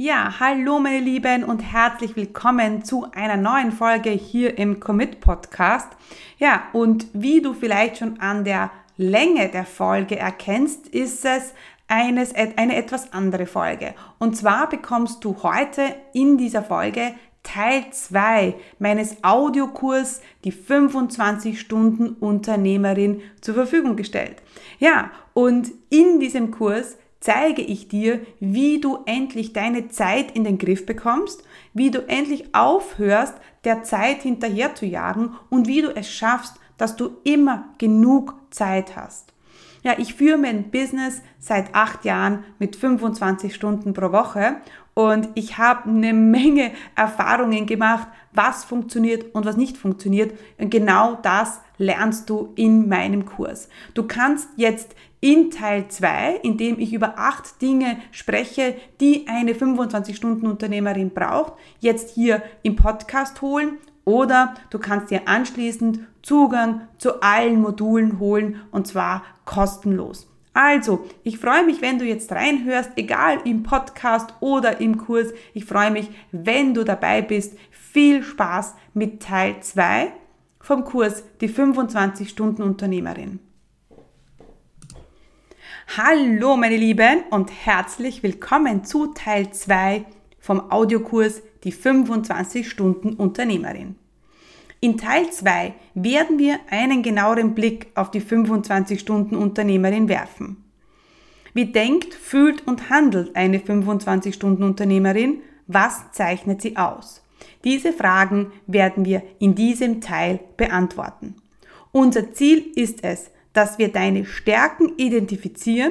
Ja, hallo meine Lieben und herzlich willkommen zu einer neuen Folge hier im Commit Podcast. Ja, und wie du vielleicht schon an der Länge der Folge erkennst, ist es eines, eine etwas andere Folge. Und zwar bekommst du heute in dieser Folge Teil 2 meines Audiokurs die 25 Stunden Unternehmerin zur Verfügung gestellt. Ja, und in diesem Kurs zeige ich dir, wie du endlich deine Zeit in den Griff bekommst, wie du endlich aufhörst, der Zeit hinterher zu jagen und wie du es schaffst, dass du immer genug Zeit hast. Ja, ich führe mein Business seit acht Jahren mit 25 Stunden pro Woche und ich habe eine Menge Erfahrungen gemacht, was funktioniert und was nicht funktioniert. Und genau das lernst du in meinem Kurs. Du kannst jetzt in Teil 2, in dem ich über acht Dinge spreche, die eine 25-Stunden-Unternehmerin braucht, jetzt hier im Podcast holen oder du kannst dir anschließend Zugang zu allen Modulen holen und zwar kostenlos. Also, ich freue mich, wenn du jetzt reinhörst, egal im Podcast oder im Kurs. Ich freue mich, wenn du dabei bist. Viel Spaß mit Teil 2 vom Kurs Die 25 Stunden Unternehmerin. Hallo meine Lieben und herzlich willkommen zu Teil 2 vom Audiokurs Die 25 Stunden Unternehmerin. In Teil 2 werden wir einen genaueren Blick auf die 25 Stunden Unternehmerin werfen. Wie denkt, fühlt und handelt eine 25 Stunden Unternehmerin? Was zeichnet sie aus? Diese Fragen werden wir in diesem Teil beantworten. Unser Ziel ist es, dass wir deine Stärken identifizieren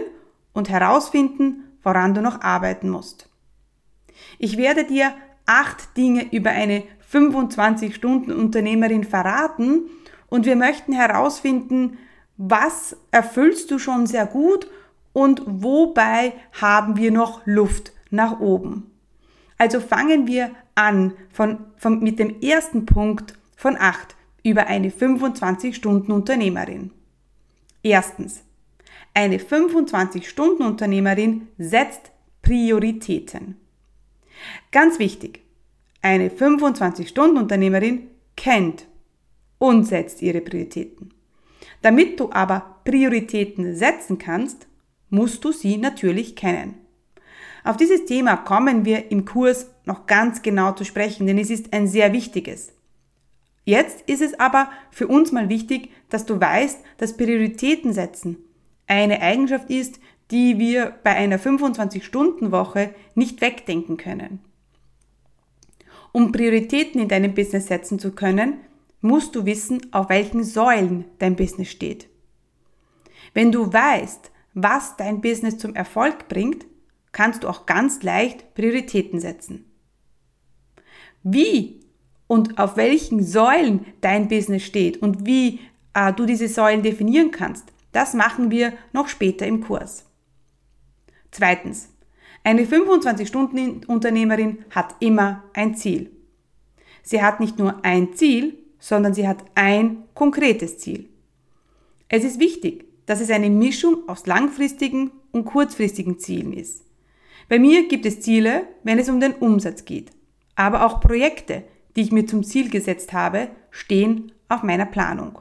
und herausfinden, woran du noch arbeiten musst. Ich werde dir acht Dinge über eine 25-Stunden-Unternehmerin verraten und wir möchten herausfinden, was erfüllst du schon sehr gut und wobei haben wir noch Luft nach oben. Also fangen wir an von, von, mit dem ersten Punkt von acht über eine 25-Stunden-Unternehmerin. Erstens. Eine 25-Stunden-Unternehmerin setzt Prioritäten. Ganz wichtig. Eine 25-Stunden-Unternehmerin kennt und setzt ihre Prioritäten. Damit du aber Prioritäten setzen kannst, musst du sie natürlich kennen. Auf dieses Thema kommen wir im Kurs noch ganz genau zu sprechen, denn es ist ein sehr wichtiges. Jetzt ist es aber für uns mal wichtig, dass du weißt, dass Prioritäten setzen eine Eigenschaft ist, die wir bei einer 25-Stunden-Woche nicht wegdenken können. Um Prioritäten in deinem Business setzen zu können, musst du wissen, auf welchen Säulen dein Business steht. Wenn du weißt, was dein Business zum Erfolg bringt, kannst du auch ganz leicht Prioritäten setzen. Wie und auf welchen Säulen dein Business steht und wie äh, du diese Säulen definieren kannst, das machen wir noch später im Kurs. Zweitens. Eine 25-Stunden-Unternehmerin hat immer ein Ziel. Sie hat nicht nur ein Ziel, sondern sie hat ein konkretes Ziel. Es ist wichtig, dass es eine Mischung aus langfristigen und kurzfristigen Zielen ist. Bei mir gibt es Ziele, wenn es um den Umsatz geht. Aber auch Projekte, die ich mir zum Ziel gesetzt habe, stehen auf meiner Planung.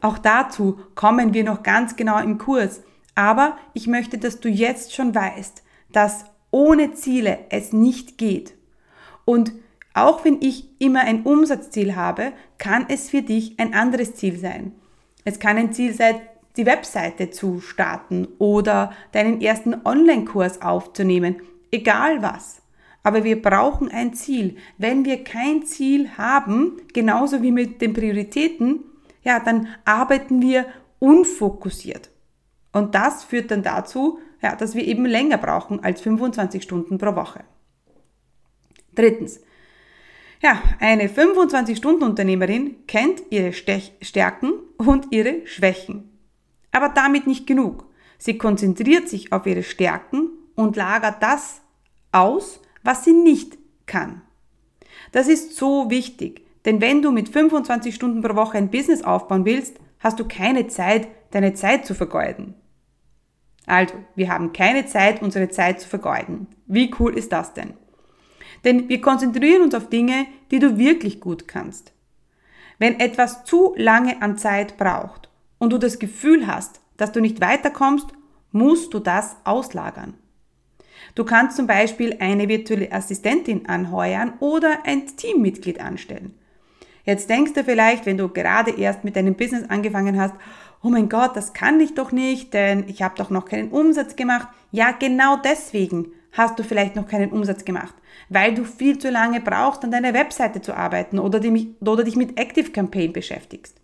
Auch dazu kommen wir noch ganz genau im Kurs. Aber ich möchte, dass du jetzt schon weißt, dass ohne Ziele es nicht geht. Und auch wenn ich immer ein Umsatzziel habe, kann es für dich ein anderes Ziel sein. Es kann ein Ziel sein, die Webseite zu starten oder deinen ersten Online-Kurs aufzunehmen, egal was. Aber wir brauchen ein Ziel. Wenn wir kein Ziel haben, genauso wie mit den Prioritäten, ja, dann arbeiten wir unfokussiert. Und das führt dann dazu, ja, dass wir eben länger brauchen als 25 Stunden pro Woche. Drittens. Ja, eine 25-Stunden-Unternehmerin kennt ihre Stärken und ihre Schwächen. Aber damit nicht genug. Sie konzentriert sich auf ihre Stärken und lagert das aus, was sie nicht kann. Das ist so wichtig, denn wenn du mit 25 Stunden pro Woche ein Business aufbauen willst, hast du keine Zeit, deine Zeit zu vergeuden. Also, wir haben keine Zeit, unsere Zeit zu vergeuden. Wie cool ist das denn? Denn wir konzentrieren uns auf Dinge, die du wirklich gut kannst. Wenn etwas zu lange an Zeit braucht und du das Gefühl hast, dass du nicht weiterkommst, musst du das auslagern. Du kannst zum Beispiel eine virtuelle Assistentin anheuern oder ein Teammitglied anstellen. Jetzt denkst du vielleicht, wenn du gerade erst mit deinem Business angefangen hast, oh mein Gott, das kann ich doch nicht, denn ich habe doch noch keinen Umsatz gemacht. Ja, genau deswegen hast du vielleicht noch keinen Umsatz gemacht, weil du viel zu lange brauchst, an deiner Webseite zu arbeiten oder, oder dich mit Active Campaign beschäftigst.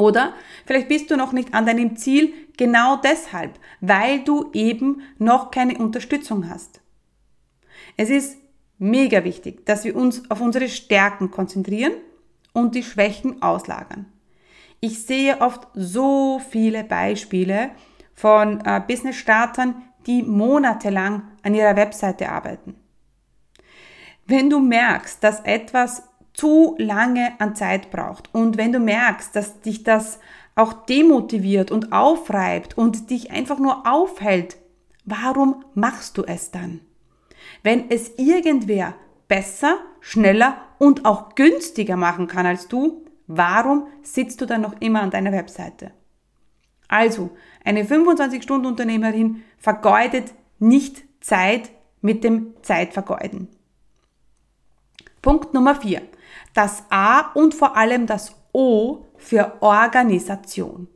Oder vielleicht bist du noch nicht an deinem Ziel genau deshalb, weil du eben noch keine Unterstützung hast. Es ist mega wichtig, dass wir uns auf unsere Stärken konzentrieren und die Schwächen auslagern. Ich sehe oft so viele Beispiele von äh, Business-Startern, die monatelang an ihrer Webseite arbeiten. Wenn du merkst, dass etwas zu lange an Zeit braucht und wenn du merkst, dass dich das auch demotiviert und aufreibt und dich einfach nur aufhält, warum machst du es dann? Wenn es irgendwer besser, schneller und auch günstiger machen kann als du, warum sitzt du dann noch immer an deiner Webseite? Also, eine 25-Stunden-Unternehmerin vergeudet nicht Zeit mit dem Zeitvergeuden. Punkt Nummer 4. Das A und vor allem das O für Organisation.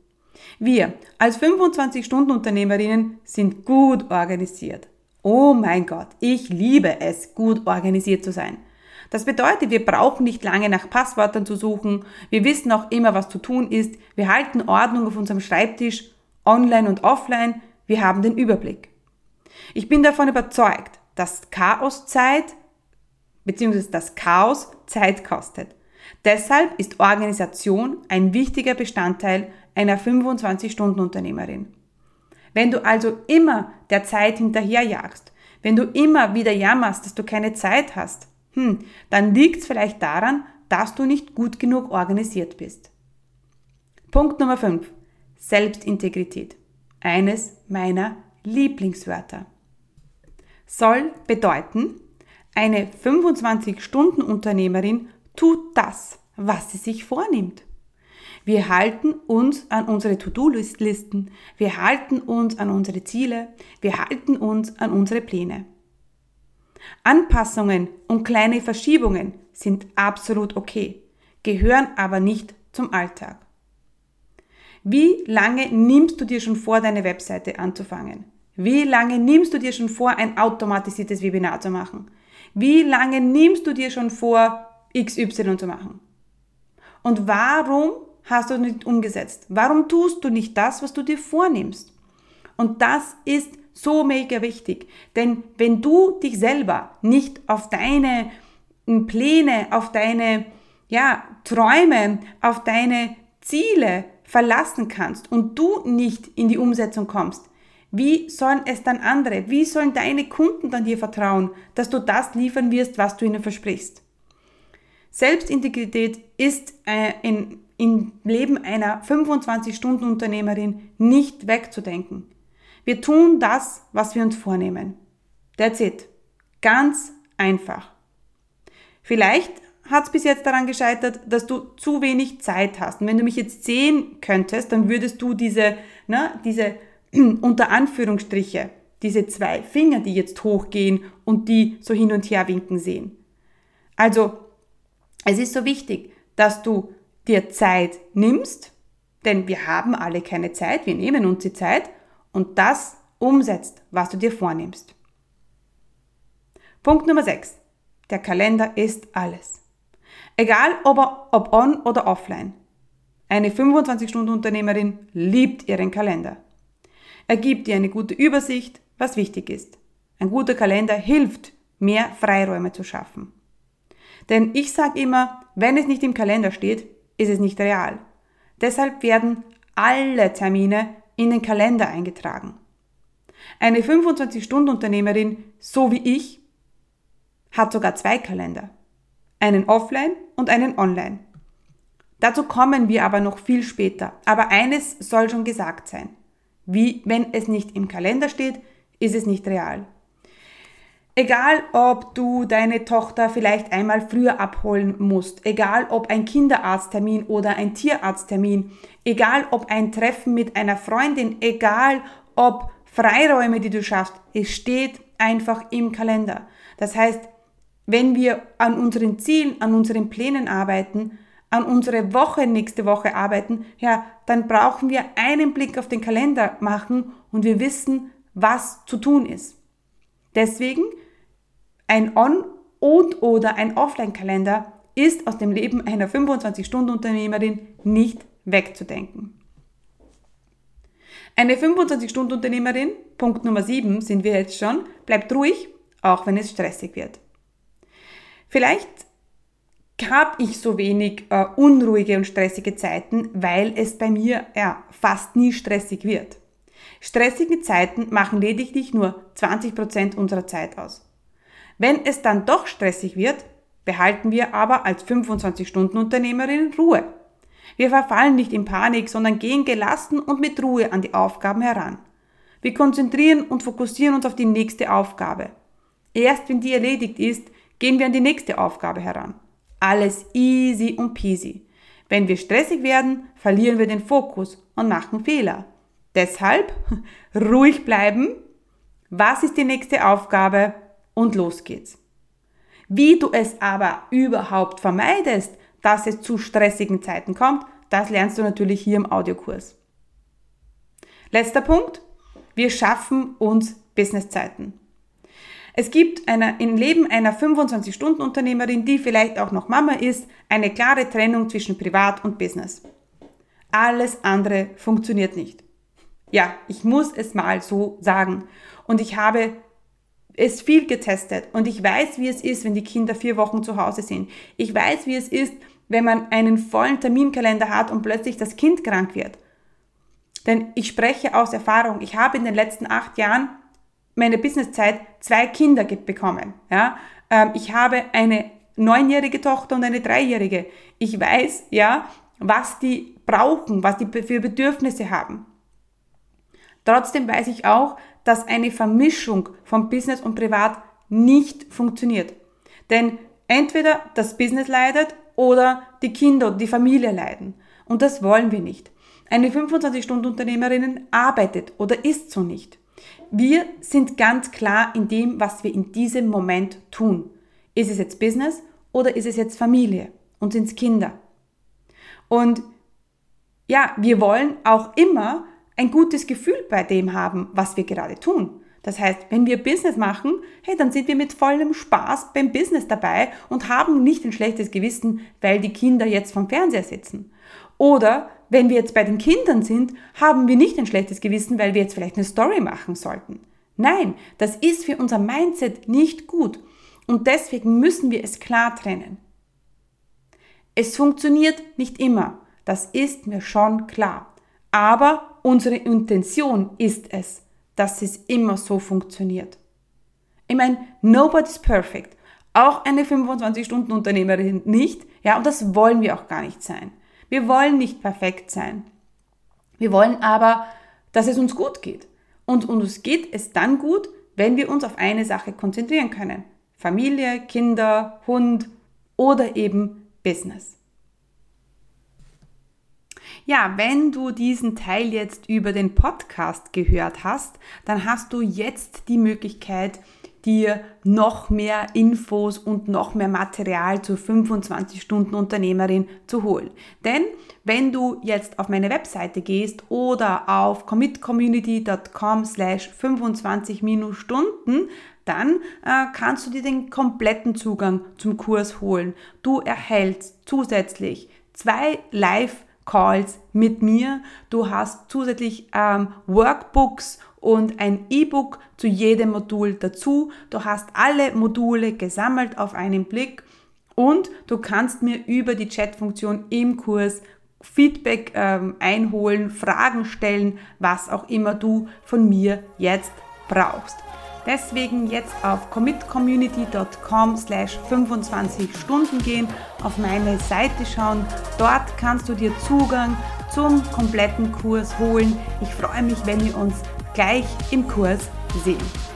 Wir als 25-Stunden-Unternehmerinnen sind gut organisiert. Oh mein Gott, ich liebe es, gut organisiert zu sein. Das bedeutet, wir brauchen nicht lange nach Passwörtern zu suchen, wir wissen auch immer, was zu tun ist, wir halten Ordnung auf unserem Schreibtisch, online und offline, wir haben den Überblick. Ich bin davon überzeugt, dass Chaoszeit bzw. das Chaos Zeit kostet. Deshalb ist Organisation ein wichtiger Bestandteil einer 25-Stunden-Unternehmerin. Wenn du also immer der Zeit hinterherjagst, wenn du immer wieder jammerst, dass du keine Zeit hast, hm, dann liegt es vielleicht daran, dass du nicht gut genug organisiert bist. Punkt Nummer 5. Selbstintegrität. Eines meiner Lieblingswörter. Soll bedeuten, eine 25-Stunden-Unternehmerin tut das, was sie sich vornimmt. Wir halten uns an unsere To-Do-Listen, wir halten uns an unsere Ziele, wir halten uns an unsere Pläne. Anpassungen und kleine Verschiebungen sind absolut okay, gehören aber nicht zum Alltag. Wie lange nimmst du dir schon vor, deine Webseite anzufangen? Wie lange nimmst du dir schon vor, ein automatisiertes Webinar zu machen? Wie lange nimmst du dir schon vor, XY zu machen? Und warum hast du nicht umgesetzt? Warum tust du nicht das, was du dir vornimmst? Und das ist so mega wichtig. Denn wenn du dich selber nicht auf deine Pläne, auf deine ja, Träume, auf deine Ziele verlassen kannst und du nicht in die Umsetzung kommst, wie sollen es dann andere, wie sollen deine Kunden dann dir vertrauen, dass du das liefern wirst, was du ihnen versprichst? Selbstintegrität ist äh, in, im Leben einer 25-Stunden-Unternehmerin nicht wegzudenken. Wir tun das, was wir uns vornehmen. That's it. Ganz einfach. Vielleicht hat es bis jetzt daran gescheitert, dass du zu wenig Zeit hast. Und wenn du mich jetzt sehen könntest, dann würdest du diese, ne, diese unter Anführungsstriche diese zwei Finger, die jetzt hochgehen und die so hin und her winken sehen. Also, es ist so wichtig, dass du dir Zeit nimmst, denn wir haben alle keine Zeit, wir nehmen uns die Zeit und das umsetzt, was du dir vornimmst. Punkt Nummer 6. Der Kalender ist alles. Egal ob, ob on oder offline. Eine 25-Stunden-Unternehmerin liebt ihren Kalender. Er gibt dir eine gute Übersicht, was wichtig ist. Ein guter Kalender hilft, mehr Freiräume zu schaffen. Denn ich sage immer, wenn es nicht im Kalender steht, ist es nicht real. Deshalb werden alle Termine in den Kalender eingetragen. Eine 25-Stunden-Unternehmerin, so wie ich, hat sogar zwei Kalender. Einen offline und einen online. Dazu kommen wir aber noch viel später. Aber eines soll schon gesagt sein. Wie, wenn es nicht im Kalender steht, ist es nicht real. Egal, ob du deine Tochter vielleicht einmal früher abholen musst, egal ob ein Kinderarzttermin oder ein Tierarzttermin, egal ob ein Treffen mit einer Freundin, egal ob Freiräume, die du schaffst, es steht einfach im Kalender. Das heißt, wenn wir an unseren Zielen, an unseren Plänen arbeiten, an unsere Woche nächste Woche arbeiten, ja, dann brauchen wir einen Blick auf den Kalender machen und wir wissen, was zu tun ist. Deswegen ein On- und oder ein Offline-Kalender ist aus dem Leben einer 25-Stunden-Unternehmerin nicht wegzudenken. Eine 25-Stunden-Unternehmerin, Punkt Nummer 7 sind wir jetzt schon, bleibt ruhig, auch wenn es stressig wird. Vielleicht habe ich so wenig äh, unruhige und stressige Zeiten, weil es bei mir ja, fast nie stressig wird. Stressige Zeiten machen lediglich nur 20% unserer Zeit aus. Wenn es dann doch stressig wird, behalten wir aber als 25-Stunden-Unternehmerin Ruhe. Wir verfallen nicht in Panik, sondern gehen gelassen und mit Ruhe an die Aufgaben heran. Wir konzentrieren und fokussieren uns auf die nächste Aufgabe. Erst wenn die erledigt ist, gehen wir an die nächste Aufgabe heran. Alles easy und peasy. Wenn wir stressig werden, verlieren wir den Fokus und machen Fehler. Deshalb ruhig bleiben. Was ist die nächste Aufgabe? und los geht's. Wie du es aber überhaupt vermeidest, dass es zu stressigen Zeiten kommt, das lernst du natürlich hier im Audiokurs. Letzter Punkt. Wir schaffen uns Businesszeiten. Es gibt eine, im Leben einer 25-Stunden-Unternehmerin, die vielleicht auch noch Mama ist, eine klare Trennung zwischen Privat und Business. Alles andere funktioniert nicht. Ja, ich muss es mal so sagen. Und ich habe ist viel getestet und ich weiß, wie es ist, wenn die Kinder vier Wochen zu Hause sind. Ich weiß, wie es ist, wenn man einen vollen Terminkalender hat und plötzlich das Kind krank wird. Denn ich spreche aus Erfahrung. Ich habe in den letzten acht Jahren meine Businesszeit zwei Kinder bekommen. Ja? Ähm, ich habe eine neunjährige Tochter und eine dreijährige. Ich weiß, ja, was die brauchen, was die für Bedürfnisse haben. Trotzdem weiß ich auch, dass eine Vermischung von Business und Privat nicht funktioniert. Denn entweder das Business leidet oder die Kinder und die Familie leiden. Und das wollen wir nicht. Eine 25-Stunden-Unternehmerin arbeitet oder ist so nicht. Wir sind ganz klar in dem, was wir in diesem Moment tun. Ist es jetzt Business oder ist es jetzt Familie und sind es Kinder? Und ja, wir wollen auch immer ein gutes Gefühl bei dem haben, was wir gerade tun. Das heißt, wenn wir Business machen, hey, dann sind wir mit vollem Spaß beim Business dabei und haben nicht ein schlechtes Gewissen, weil die Kinder jetzt vom Fernseher sitzen. Oder wenn wir jetzt bei den Kindern sind, haben wir nicht ein schlechtes Gewissen, weil wir jetzt vielleicht eine Story machen sollten. Nein, das ist für unser Mindset nicht gut. Und deswegen müssen wir es klar trennen. Es funktioniert nicht immer. Das ist mir schon klar. Aber unsere Intention ist es, dass es immer so funktioniert. Ich meine, nobody's perfect. Auch eine 25-Stunden-Unternehmerin nicht. Ja, und das wollen wir auch gar nicht sein. Wir wollen nicht perfekt sein. Wir wollen aber, dass es uns gut geht. Und uns geht es dann gut, wenn wir uns auf eine Sache konzentrieren können. Familie, Kinder, Hund oder eben Business. Ja, wenn du diesen Teil jetzt über den Podcast gehört hast, dann hast du jetzt die Möglichkeit, dir noch mehr Infos und noch mehr Material zur 25 Stunden Unternehmerin zu holen. Denn wenn du jetzt auf meine Webseite gehst oder auf commitcommunity.com slash 25 Stunden, dann äh, kannst du dir den kompletten Zugang zum Kurs holen. Du erhältst zusätzlich zwei Live Calls mit mir. Du hast zusätzlich ähm, Workbooks und ein E-Book zu jedem Modul dazu. Du hast alle Module gesammelt auf einen Blick und du kannst mir über die Chatfunktion im Kurs Feedback ähm, einholen, Fragen stellen, was auch immer du von mir jetzt brauchst. Deswegen jetzt auf commitcommunity.com slash 25 Stunden gehen, auf meine Seite schauen. Dort kannst du dir Zugang zum kompletten Kurs holen. Ich freue mich, wenn wir uns gleich im Kurs sehen.